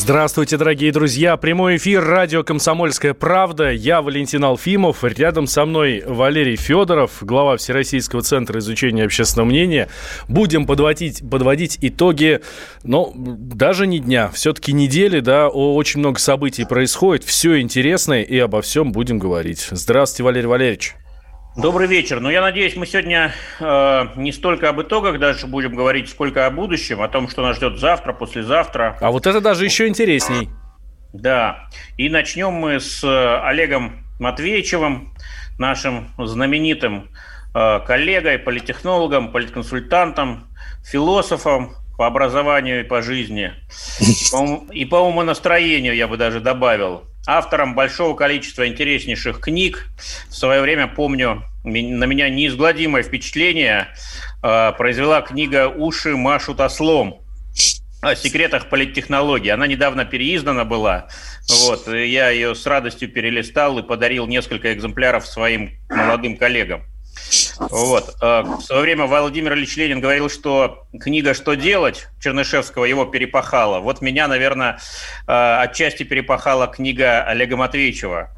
Здравствуйте, дорогие друзья. Прямой эфир радио «Комсомольская правда». Я Валентин Алфимов. Рядом со мной Валерий Федоров, глава Всероссийского центра изучения общественного мнения. Будем подводить, подводить итоги, но даже не дня, все-таки недели, да, очень много событий происходит, все интересное и обо всем будем говорить. Здравствуйте, Валерий Валерьевич. Добрый вечер. Ну, я надеюсь, мы сегодня э, не столько об итогах дальше будем говорить, сколько о будущем, о том, что нас ждет завтра, послезавтра. А вот это даже еще интересней. Да. И начнем мы с э, Олегом Матвеевичевым, нашим знаменитым э, коллегой, политтехнологом, политконсультантом, философом по образованию и по жизни. И по умонастроению, я бы даже добавил автором большого количества интереснейших книг. В свое время, помню, на меня неизгладимое впечатление э, произвела книга «Уши машут ослом» о секретах политтехнологии. Она недавно переиздана была. Вот, я ее с радостью перелистал и подарил несколько экземпляров своим молодым коллегам. Вот. Э, в свое время Владимир Ильич Ленин говорил, что книга «Что делать» Чернышевского его перепахала. Вот меня, наверное, э, отчасти перепахала книга Олега Матвеевичева.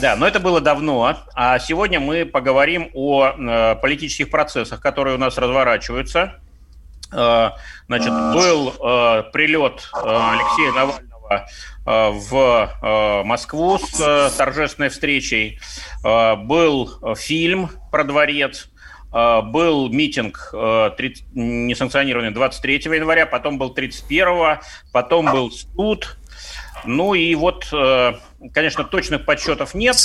Да, но это было давно. А сегодня мы поговорим о э, политических процессах, которые у нас разворачиваются. Значит, был прилет Алексея Навального в э, Москву с э, торжественной встречей. Был фильм про дворец, был митинг несанкционированный 23 января, потом был 31, потом был суд. Ну и вот, конечно, точных подсчетов нет,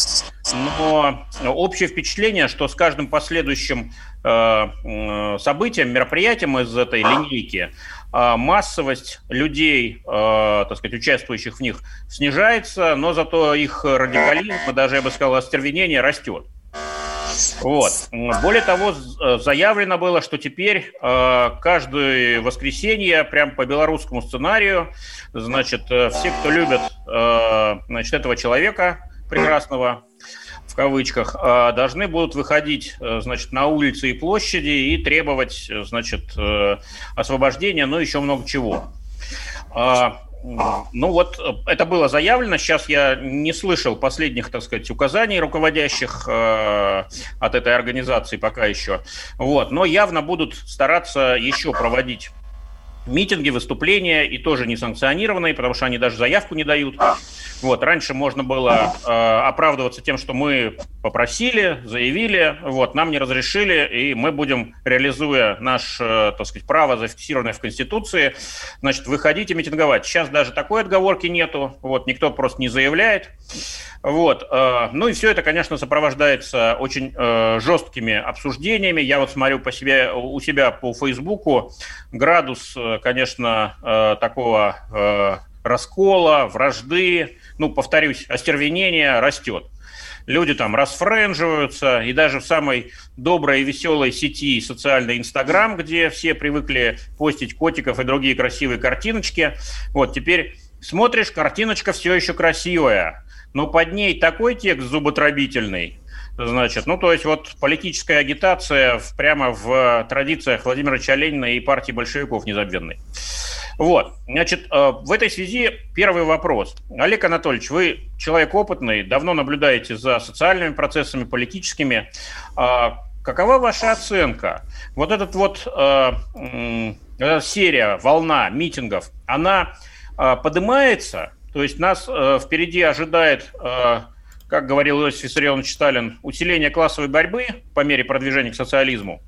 но общее впечатление, что с каждым последующим событием, мероприятием из этой линейки а, массовость людей, а, так сказать, участвующих в них, снижается, но зато их радикализм, даже, я бы сказал, остервенение растет. Вот. Более того, заявлено было, что теперь э, каждое воскресенье, прям по белорусскому сценарию, значит, все, кто любит э, значит, этого человека прекрасного, в кавычках, а, должны будут выходить, э, значит, на улицы и площади и требовать, э, значит, э, освобождения, ну, еще много чего. А, ну вот, это было заявлено. Сейчас я не слышал последних, так сказать, указаний руководящих э, от этой организации пока еще. Вот, но явно будут стараться еще проводить митинги, выступления, и тоже не санкционированные, потому что они даже заявку не дают. Вот, раньше можно было э, оправдываться тем, что мы попросили, заявили, вот, нам не разрешили, и мы будем, реализуя наше, э, так сказать, право, зафиксированное в Конституции, значит, выходить и митинговать. Сейчас даже такой отговорки нету, вот, никто просто не заявляет. Вот. Э, ну и все это, конечно, сопровождается очень э, жесткими обсуждениями. Я вот смотрю по себе, у себя по Фейсбуку, градус, э, конечно, такого раскола, вражды, ну, повторюсь, остервенения растет. Люди там расфренживаются, и даже в самой доброй и веселой сети социальной Инстаграм, где все привыкли постить котиков и другие красивые картиночки, вот теперь смотришь, картиночка все еще красивая, но под ней такой текст зуботробительный, Значит, ну, то есть вот политическая агитация в, прямо в традициях Владимира Ленина и партии большевиков незабвенной. Вот, значит, э, в этой связи первый вопрос. Олег Анатольевич, вы человек опытный, давно наблюдаете за социальными процессами, политическими. А какова ваша оценка? Вот этот вот э, э, серия, волна митингов, она поднимается, то есть нас впереди ожидает как говорил Иосиф Виссарионович Сталин, усиление классовой борьбы по мере продвижения к социализму,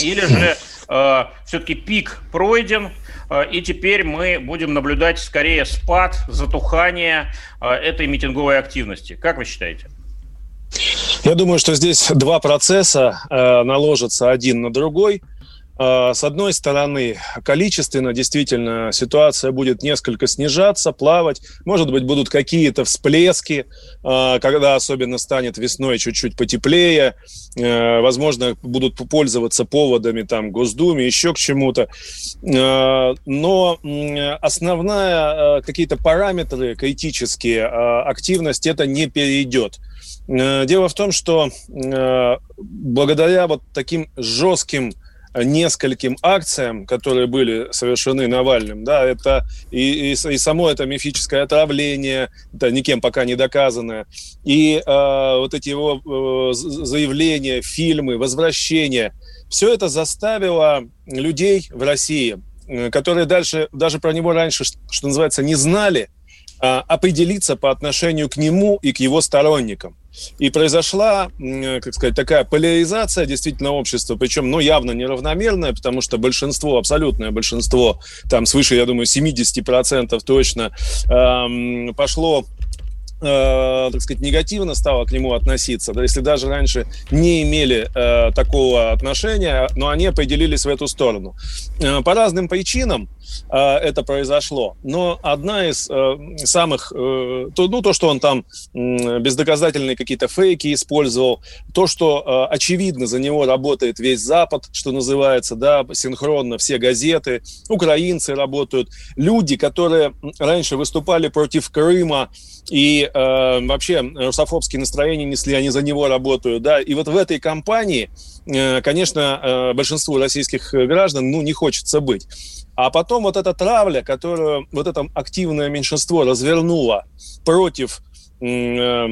или же э, все-таки пик пройден, э, и теперь мы будем наблюдать скорее спад, затухание э, этой митинговой активности. Как вы считаете? Я думаю, что здесь два процесса э, наложатся один на другой. А, с одной стороны, количественно действительно ситуация будет несколько снижаться, плавать. Может быть, будут какие-то всплески, а, когда особенно станет весной чуть-чуть потеплее. Э, возможно, будут пользоваться поводами там Госдуме, еще к чему-то. А, но основная какие-то параметры критические активность это не перейдет. Э, дело в том, что э, благодаря вот таким жестким нескольким акциям, которые были совершены Навальным, да, это и, и, и само это мифическое отравление, это никем пока не доказанное, и э, вот эти его э, заявления, фильмы, возвращения, все это заставило людей в России, э, которые дальше даже про него раньше, что называется, не знали, э, определиться по отношению к нему и к его сторонникам. И произошла, как сказать, такая поляризация действительно общества, причем, ну, явно неравномерная, потому что большинство, абсолютное большинство, там свыше, я думаю, 70% точно, эм, пошло э, так сказать, негативно стало к нему относиться, да, если даже раньше не имели э, такого отношения, но они определились в эту сторону. Э, по разным причинам э, это произошло, но одна из э, самых, э, то, ну, то, что он там э, бездоказательные какие-то фейки использовал, то, что э, очевидно за него работает весь Запад, что называется, да, синхронно все газеты, украинцы работают, люди, которые раньше выступали против Крыма, и э, вообще русофобские настроения несли, они за него работают, да, и вот в этой компании, э, конечно, э, большинству российских граждан, ну, не хочется быть. А потом вот эта травля, которую вот это активное меньшинство развернуло против э,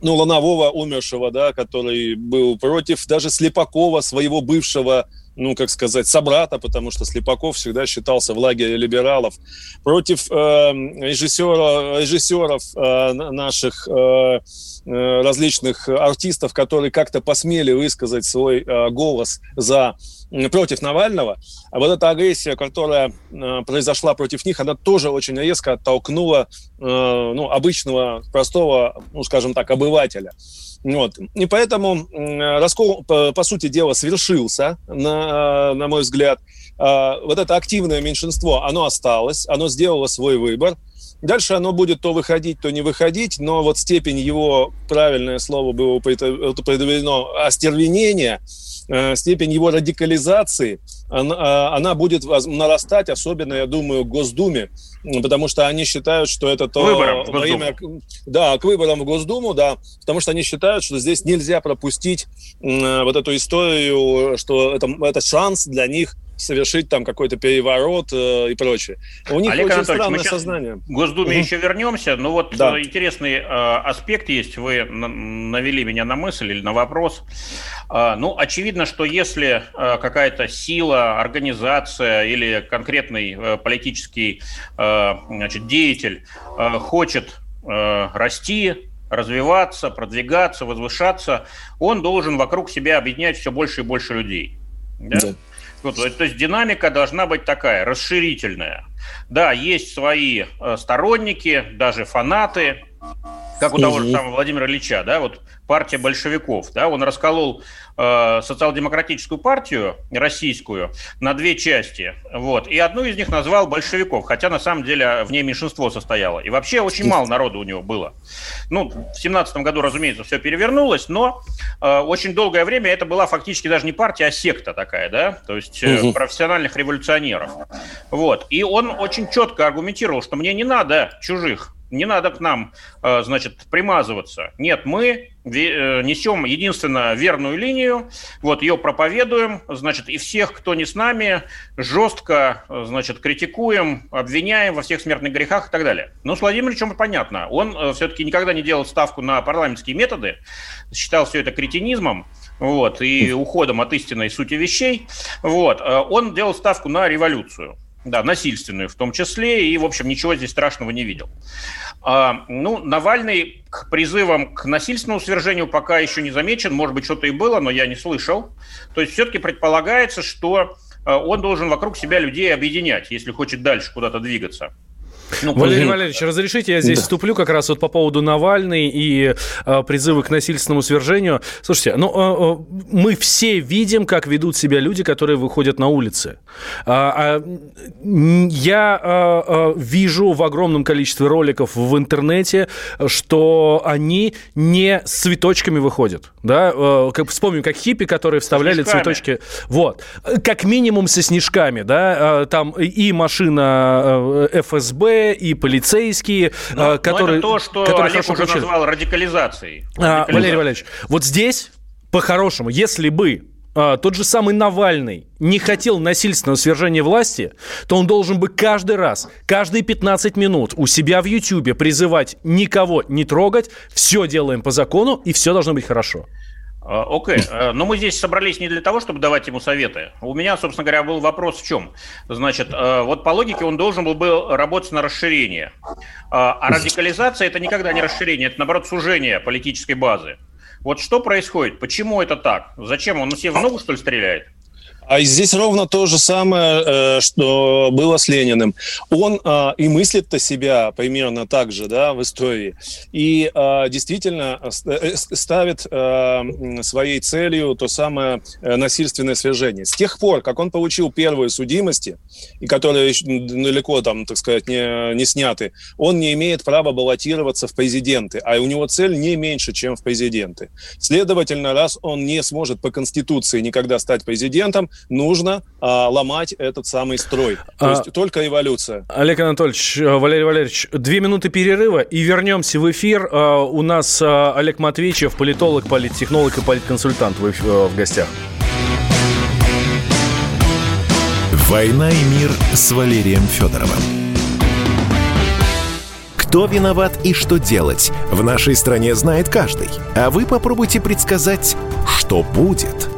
ну, Ланового умершего, да, который был против даже Слепакова, своего бывшего ну, как сказать, собрата, потому что Слепаков всегда считался в лагере либералов, против э, режиссера, режиссеров э, наших э, э, различных артистов, которые как-то посмели высказать свой э, голос за против Навального, а вот эта агрессия, которая э, произошла против них, она тоже очень резко оттолкнула э, ну, обычного, простого, ну, скажем так, обывателя. Вот. И поэтому раскол, по, по сути дела, свершился, на, на мой взгляд. А, вот это активное меньшинство, оно осталось, оно сделало свой выбор. Дальше оно будет то выходить, то не выходить, но вот степень его, правильное слово было употреблено, остервенения – Э, степень его радикализации, она, э, она будет нарастать, особенно, я думаю, в Госдуме, потому что они считают, что это то выборам время, да, к выборам в Госдуму, да, потому что они считают, что здесь нельзя пропустить э, вот эту историю, что это, это шанс для них совершить там какой-то переворот э, и прочее. У них Олег очень странное сознание. В Госдуме угу. еще вернемся, но вот да. интересный э, аспект есть. Вы навели меня на мысль или на вопрос. Э, ну, очевидно, что если э, какая-то сила, организация или конкретный э, политический э, значит, деятель э, хочет э, расти, развиваться, продвигаться, возвышаться, он должен вокруг себя объединять все больше и больше людей. Да? Да. Вот, то есть динамика должна быть такая, расширительная. Да, есть свои э, сторонники, даже фанаты, как у того же самого Владимира Ильича, да, вот партия большевиков, да, он расколол э, социал-демократическую партию российскую на две части, вот, и одну из них назвал большевиков, хотя на самом деле в ней меньшинство состояло, и вообще очень мало народу у него было. Ну, в семнадцатом году, разумеется, все перевернулось, но э, очень долгое время это была фактически даже не партия, а секта такая, да, то есть э, профессиональных революционеров, вот, и он очень четко аргументировал, что мне не надо чужих не надо к нам, э, значит, примазываться. Нет, мы э, несем единственно верную линию, вот ее проповедуем, значит, и всех, кто не с нами, жестко, значит, критикуем, обвиняем во всех смертных грехах и так далее. Но с Владимиром понятно. Он э, все-таки никогда не делал ставку на парламентские методы, считал все это кретинизмом, вот, и уходом от истинной сути вещей. Вот, он делал ставку на революцию. Да, насильственную в том числе, и, в общем, ничего здесь страшного не видел. А, ну, Навальный к призывам к насильственному свержению пока еще не замечен, может быть, что-то и было, но я не слышал. То есть все-таки предполагается, что а, он должен вокруг себя людей объединять, если хочет дальше куда-то двигаться. Ну, Валерий угу. Валерьевич, разрешите, я здесь да. вступлю как раз вот по поводу Навальной и э, призыва к насильственному свержению. Слушайте, ну, э, мы все видим, как ведут себя люди, которые выходят на улицы. А, а, я а, а, вижу в огромном количестве роликов в интернете, что они не с цветочками выходят. Да? А, как, вспомним, как хиппи, которые вставляли цветочки. Вот. Как минимум со снежками. Да? Там и машина ФСБ, и полицейские, но, которые... Но это то, что которые Олег уже назвал радикализацией. А, Валерий Валерьевич, вот здесь, по-хорошему, если бы а, тот же самый Навальный не хотел насильственного свержения власти, то он должен бы каждый раз, каждые 15 минут у себя в Ютьюбе призывать никого не трогать, все делаем по закону, и все должно быть хорошо. А, окей, okay. Э, но мы здесь собрались не для того, чтобы давать ему советы. У меня, собственно говоря, был вопрос в чем. Значит, э, вот по логике он должен был бы работать на расширение. А, а радикализация – это никогда не расширение, это, наоборот, сужение политической базы. Вот что происходит? Почему это так? Зачем? Он себе в ногу, что ли, стреляет? А здесь ровно то же самое, э, что было с Лениным. Он а, и мыслит-то себя примерно так же, да, в истории. И а, действительно э, ставит а, своей целью то самое насильственное свержение. С тех пор, как он получил первые судимости, и которые далеко там, так сказать, не, не сняты, он не имеет права баллотироваться в президенты, а у него цель не меньше, чем в президенты. Следовательно, раз он не сможет по Конституции никогда стать президентом, нужно а, ломать этот самый строй. То а, есть только эволюция. Олег Анатольевич, э, Валерий Валерьевич, две минуты перерыва и вернемся в эфир. А, у нас а, Олег Матвеевич, политолог, политтехнолог и политконсультант в, в гостях. «Война и мир» с Валерием Федоровым. Кто виноват и что делать, в нашей стране знает каждый. А вы попробуйте предсказать, что будет –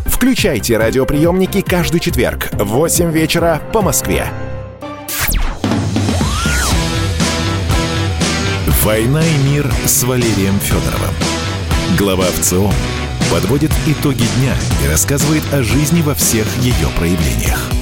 Включайте радиоприемники каждый четверг в 8 вечера по Москве. «Война и мир» с Валерием Федоровым. Глава ВЦО подводит итоги дня и рассказывает о жизни во всех ее проявлениях.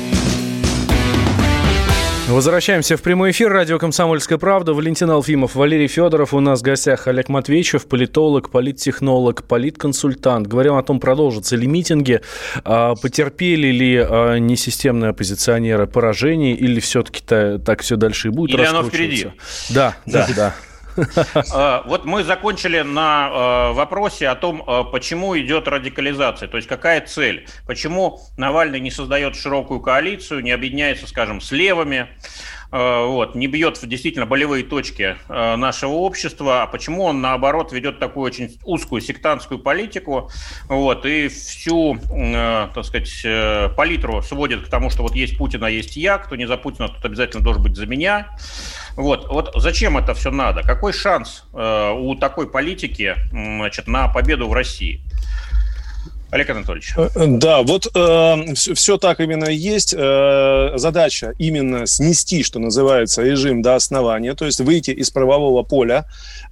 Возвращаемся в прямой эфир. Радио «Комсомольская правда». Валентин Алфимов, Валерий Федоров. У нас в гостях Олег Матвеевич, политолог, политтехнолог, политконсультант. Говорим о том, продолжатся ли митинги, а, потерпели ли а, несистемные оппозиционеры поражение, или все-таки так все дальше и будет Или оно впереди. Да, да, да. А, вот мы закончили на а, вопросе о том, а, почему идет радикализация, то есть какая цель, почему Навальный не создает широкую коалицию, не объединяется, скажем, с левыми, вот, не бьет в действительно болевые точки нашего общества, а почему он, наоборот, ведет такую очень узкую сектантскую политику, вот, и всю, так сказать, э, палитру сводит к тому, что вот есть Путин, а есть я, кто не за Путина, тот обязательно должен быть за меня, вот, вот зачем это все надо? Какой шанс э, у такой политики значит, на победу в России? Олег Анатольевич. Э, э, да, вот э, все, все так именно есть. Э, задача именно снести, что называется, режим до основания, то есть выйти из правового поля,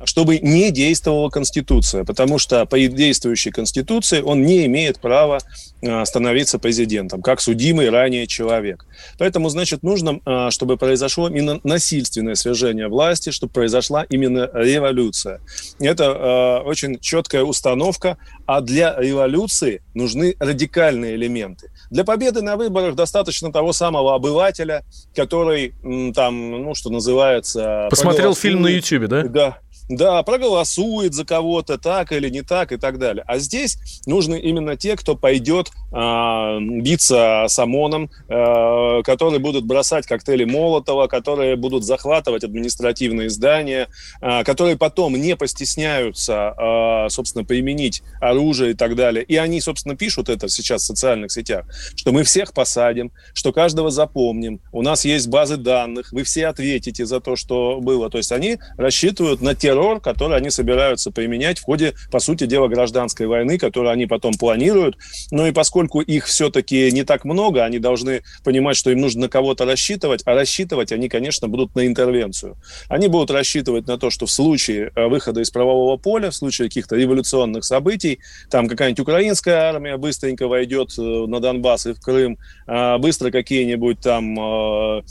чтобы не действовала Конституция, потому что по действующей Конституции он не имеет права э, становиться президентом, как судимый ранее человек. Поэтому, значит, нужно, э, чтобы произошло именно насильственное свержение власти, чтобы произошла именно революция. Это э, очень четкая установка, а для революции революции нужны радикальные элементы. Для победы на выборах достаточно того самого обывателя, который там, ну, что называется... Посмотрел фильм на YouTube, да? Да, да, проголосует за кого-то так или не так и так далее. А здесь нужны именно те, кто пойдет э, биться с ОМОНом, э, которые будут бросать коктейли Молотова, которые будут захватывать административные здания, э, которые потом не постесняются, э, собственно, применить оружие и так далее. И они, собственно, пишут это сейчас в социальных сетях, что мы всех посадим, что каждого запомним, у нас есть базы данных, вы все ответите за то, что было. То есть они рассчитывают на те террор, который они собираются применять в ходе, по сути дела, гражданской войны, которую они потом планируют. Ну и поскольку их все-таки не так много, они должны понимать, что им нужно на кого-то рассчитывать, а рассчитывать они, конечно, будут на интервенцию. Они будут рассчитывать на то, что в случае э, выхода из правового поля, в случае каких-то революционных событий, там какая-нибудь украинская армия быстренько войдет э, на Донбасс и в Крым, а быстро какие-нибудь там э,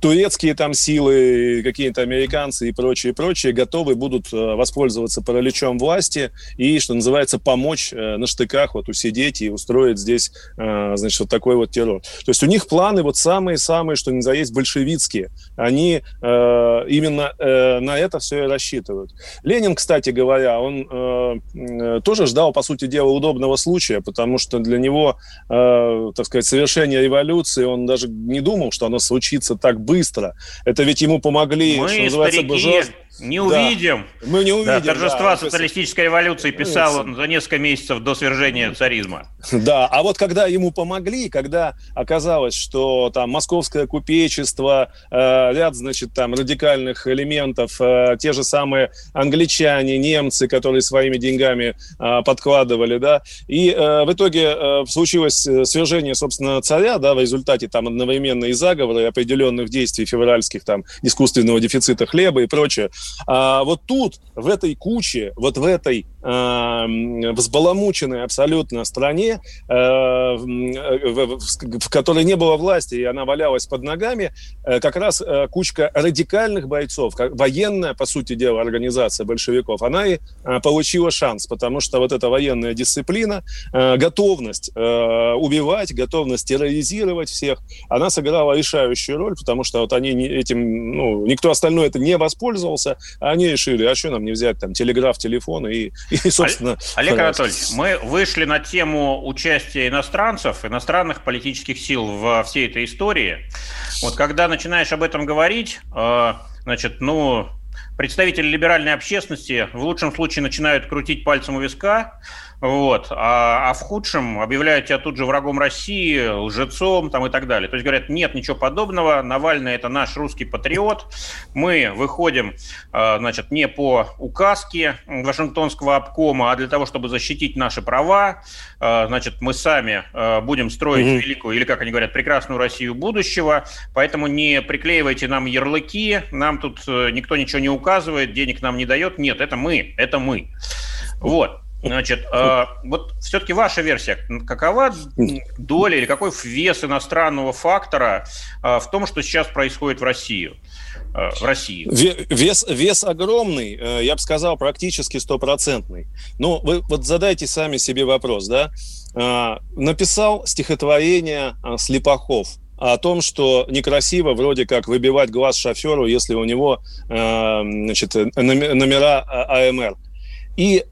турецкие там силы, какие-то американцы и прочие, прочие готовы которые будут э, воспользоваться параличом власти и, что называется, помочь э, на штыках вот усидеть и устроить здесь, э, значит, вот такой вот террор. То есть у них планы вот самые-самые, что нельзя есть, большевистские. Они именно на это все и рассчитывают. Ленин, кстати говоря, он тоже ждал, по сути дела, удобного случая, потому что для него, так сказать, совершение революции, он даже не думал, что оно случится так быстро. Это ведь ему помогли, Мы, что называется, старики, не увидим. Да. Мы не увидим. Да, торжества да. социалистической революции писал он за несколько месяцев до свержения царизма. Да, а вот когда ему помогли, когда оказалось, что там московское купечество, э, ряд, значит, там радикальных элементов, э, те же самые англичане, немцы, которые своими деньгами э, подкладывали, да, и э, в итоге э, случилось свержение, собственно, царя, да, в результате там одновременно и заговора, и определенных действий февральских, там, искусственного дефицита хлеба и прочее. А вот тут, в этой куче, вот в этой взбаламученной абсолютно стране, э, в, в, которой не было власти, и она валялась под ногами, э, как раз э, кучка радикальных бойцов, военная, по сути дела, организация большевиков, она и э, получила шанс, потому что вот эта военная дисциплина, э, готовность э, убивать, готовность терроризировать всех, она сыграла решающую роль, потому что вот они этим, ну, никто остальной это не воспользовался, а они решили, а что нам не взять там телеграф, телефон и, и собственно... Олег Анатольевич, мы вышли на тему участия иностранцев, иностранных политических сил во всей этой истории. Вот когда начинаешь об этом говорить, э, значит, ну, представители либеральной общественности в лучшем случае начинают крутить пальцем у виска, вот. А, а в худшем объявляют тебя тут же врагом России, лжецом там, и так далее. То есть говорят, нет ничего подобного, Навальный – это наш русский патриот, мы выходим а, значит, не по указке Вашингтонского обкома, а для того, чтобы защитить наши права. А, значит, мы сами будем строить mm-hmm. великую, или, как они говорят, прекрасную Россию будущего, поэтому не приклеивайте нам ярлыки, нам тут э, никто ничего не указывает, денег нам не дает. Нет, это мы, это мы. Вот. Значит, э, вот все-таки ваша версия, какова доля или какой вес иностранного фактора э, в том, что сейчас происходит в России? Э, в России. Вес, вес огромный, э, я бы сказал, практически стопроцентный. Ну, вы вот задайте сами себе вопрос, да? Э, написал стихотворение э, Слепаков о том, что некрасиво вроде как выбивать глаз шоферу, если у него э, значит, номера АМР. И Э,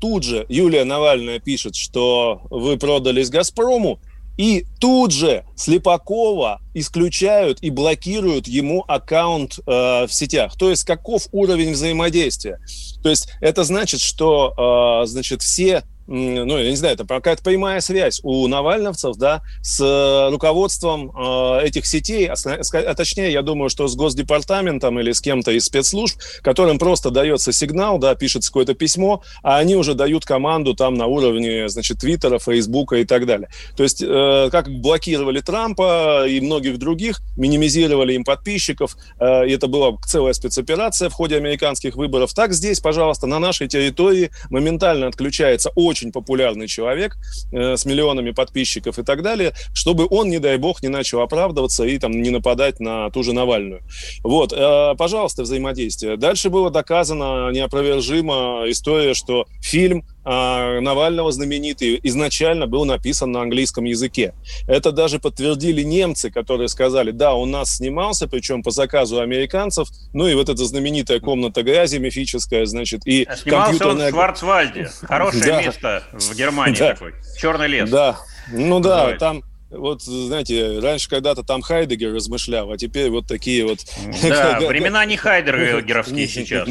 тут же Юлия Навальная пишет, что вы продались «Газпрому», и тут же Слепакова исключают и блокируют ему аккаунт э, в сетях. То есть каков уровень взаимодействия? То есть это значит, что э, значит, все ну, я не знаю, это какая-то прямая связь у навальновцев, да, с э, руководством э, этих сетей, а, а точнее, я думаю, что с Госдепартаментом или с кем-то из спецслужб, которым просто дается сигнал, да, пишется какое-то письмо, а они уже дают команду там на уровне, значит, Твиттера, Фейсбука и так далее. То есть, э, как блокировали Трампа и многих других, минимизировали им подписчиков, э, и это была целая спецоперация в ходе американских выборов, так здесь, пожалуйста, на нашей территории моментально отключается очень очень популярный человек э, с миллионами подписчиков и так далее, чтобы он, не дай бог, не начал оправдываться и там не нападать на ту же Навальную. Вот, э, пожалуйста, взаимодействие. Дальше было доказано неопровержимо история, что фильм Навального знаменитый изначально был написан на английском языке. Это даже подтвердили немцы, которые сказали, да, у нас снимался, причем по заказу американцев, ну и вот эта знаменитая комната грязи мифическая, значит, и а Снимался компьютерная... он в Шварцвальде. Хорошее место в Германии такой. Черный лес. Да, ну да, там вот, знаете, раньше когда-то там Хайдегер размышлял, а теперь вот такие вот... Да, времена не Хайдегеровские сейчас.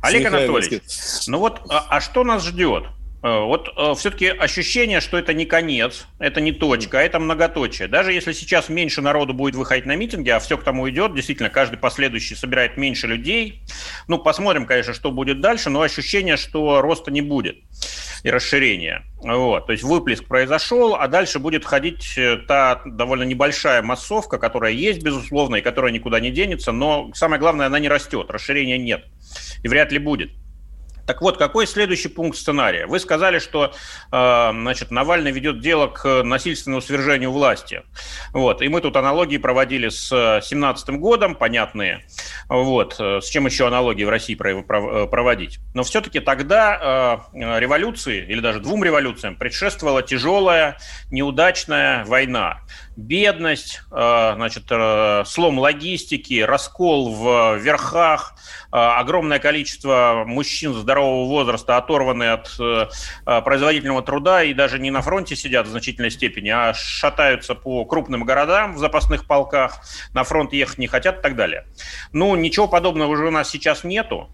Олег Анатольевич, ну вот, а, а что нас ждет? Э, вот э, все-таки ощущение, что это не конец, это не точка, а это многоточие. Даже если сейчас меньше народу будет выходить на митинги, а все к тому идет, действительно, каждый последующий собирает меньше людей. Ну, посмотрим, конечно, что будет дальше, но ощущение, что роста не будет и расширения. Вот. То есть выплеск произошел, а дальше будет ходить э, та довольно небольшая массовка, которая есть, безусловно, и которая никуда не денется, но самое главное, она не растет, расширения нет и вряд ли будет. Так вот, какой следующий пункт сценария? Вы сказали, что э, значит, Навальный ведет дело к насильственному свержению власти. Вот. И мы тут аналогии проводили с 2017 годом, понятные. Вот. С чем еще аналогии в России проводить? Но все-таки тогда э, революции, или даже двум революциям, предшествовала тяжелая, неудачная война бедность, э, значит, э, слом логистики, раскол в верхах, э, огромное количество мужчин здорового возраста оторваны от производительного труда и даже не на фронте сидят в значительной степени, а шатаются по крупным городам в запасных полках, на фронт ехать не хотят и так далее. Ну, ничего подобного уже у нас сейчас нету.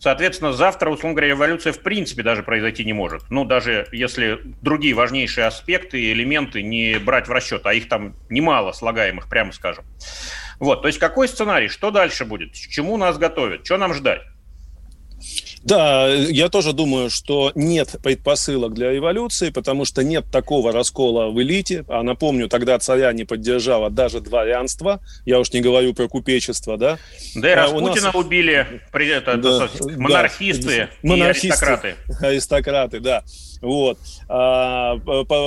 Соответственно, завтра, условно говоря, революция в принципе даже произойти не может. Ну, даже если другие важнейшие аспекты и элементы не брать в расчет, а их там немало слагаемых, прямо скажем. Вот, то есть какой сценарий, что дальше будет, к чему нас готовят, что нам ждать? Да, я тоже думаю, что нет предпосылок для эволюции, потому что нет такого раскола в элите. А напомню, тогда царя не поддержало даже дворянство. Я уж не говорю про купечество, да. Да и а Распутина нас... убили при, это, да, монархисты, да, монархисты и аристократы. Аристократы, да. Вот. А,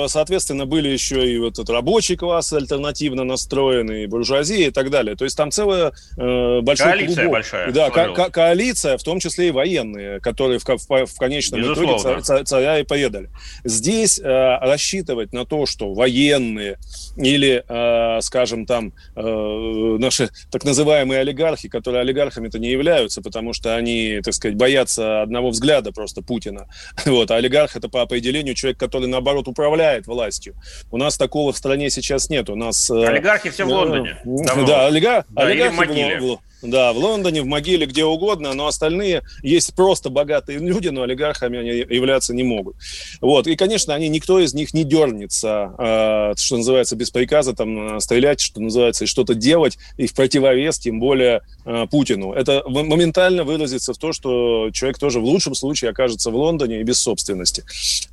соответственно, были еще и вот этот рабочий класс альтернативно настроенный, буржуазия и так далее. То есть там целая э, большой коалиция клубок. большая. Да, ко- ко- коалиция, в том числе и военные, которые в, в, в конечном Безусловно. итоге царя и поедали. Здесь э, рассчитывать на то, что военные или, э, скажем, там э, наши так называемые олигархи, которые олигархами-то не являются, потому что они, так сказать, боятся одного взгляда просто Путина. Вот, а олигарх это по определению человек, который, наоборот, управляет властью. У нас такого в стране сейчас нет. У нас... Э, олигархи все в Лондоне. Давно. Да, олига... да, олигархи в, да, в Лондоне, в могиле, где угодно, но остальные есть просто богатые люди, но олигархами они являться не могут. Вот. И, конечно, они, никто из них не дернется, э, что называется, без приказа там стрелять, что называется, и что-то делать, и в противовес, тем более э, Путину. Это моментально выразится в то, что человек тоже в лучшем случае окажется в Лондоне и без собственности.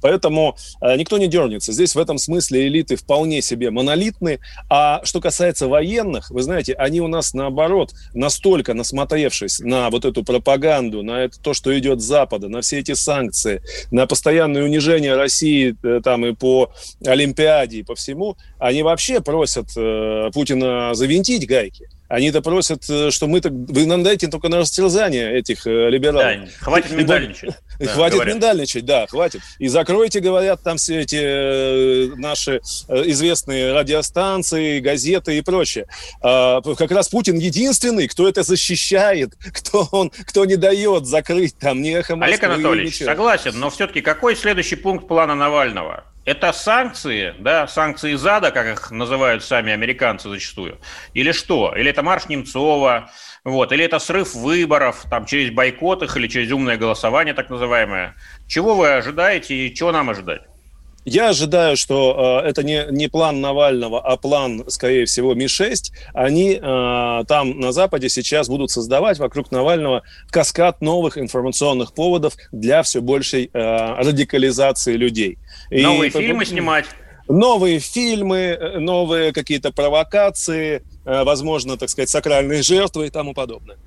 Поэтому э, никто не дернется. Здесь в этом смысле элиты вполне себе монолитны. А что касается военных, вы знаете, они у нас наоборот, на настолько насмотревшись на вот эту пропаганду, на это, то, что идет с Запада, на все эти санкции, на постоянное унижение России э, там и по Олимпиаде, и по всему, они вообще просят э, Путина завинтить гайки. Они-то просят, э, что мы так, вы нам дайте только на растерзание этих э, либералов. Да, хватит миндальничать. Да, хватит говорят. миндальничать, да, хватит. И закройте, говорят, там все эти э, наши известные радиостанции, газеты и прочее. А, как раз Путин единственный, кто это защищает, кто он, кто не дает закрыть там ни эхо Олег Анатольевич, согласен, но все-таки какой следующий пункт плана Навального? Это санкции, да, санкции ЗАДа, как их называют сами американцы зачастую, или что? Или это марш Немцова, вот, или это срыв выборов, там, через бойкот их, или через умное голосование, так называемое. Чего вы ожидаете и чего нам ожидать? Я ожидаю, что э, это не, не план Навального, а план, скорее всего, Ми-6. Они э, там на Западе сейчас будут создавать вокруг Навального каскад новых информационных поводов для все большей э, радикализации людей. Новые И, фильмы снимать новые фильмы, э, новые какие-то провокации, э, возможно, так сказать, сакральные жертвы и тому подобное.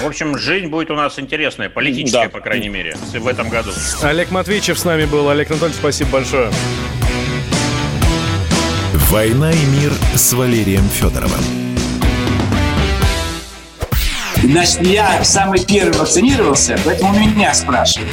В общем, жизнь будет у нас интересная, политическая, да. по крайней мере, в этом году. Олег Матвеевичев с нами был. Олег Анатольевич, спасибо большое. «Война и мир» с Валерием Федоровым. Значит, я самый первый вакцинировался, поэтому меня спрашивают.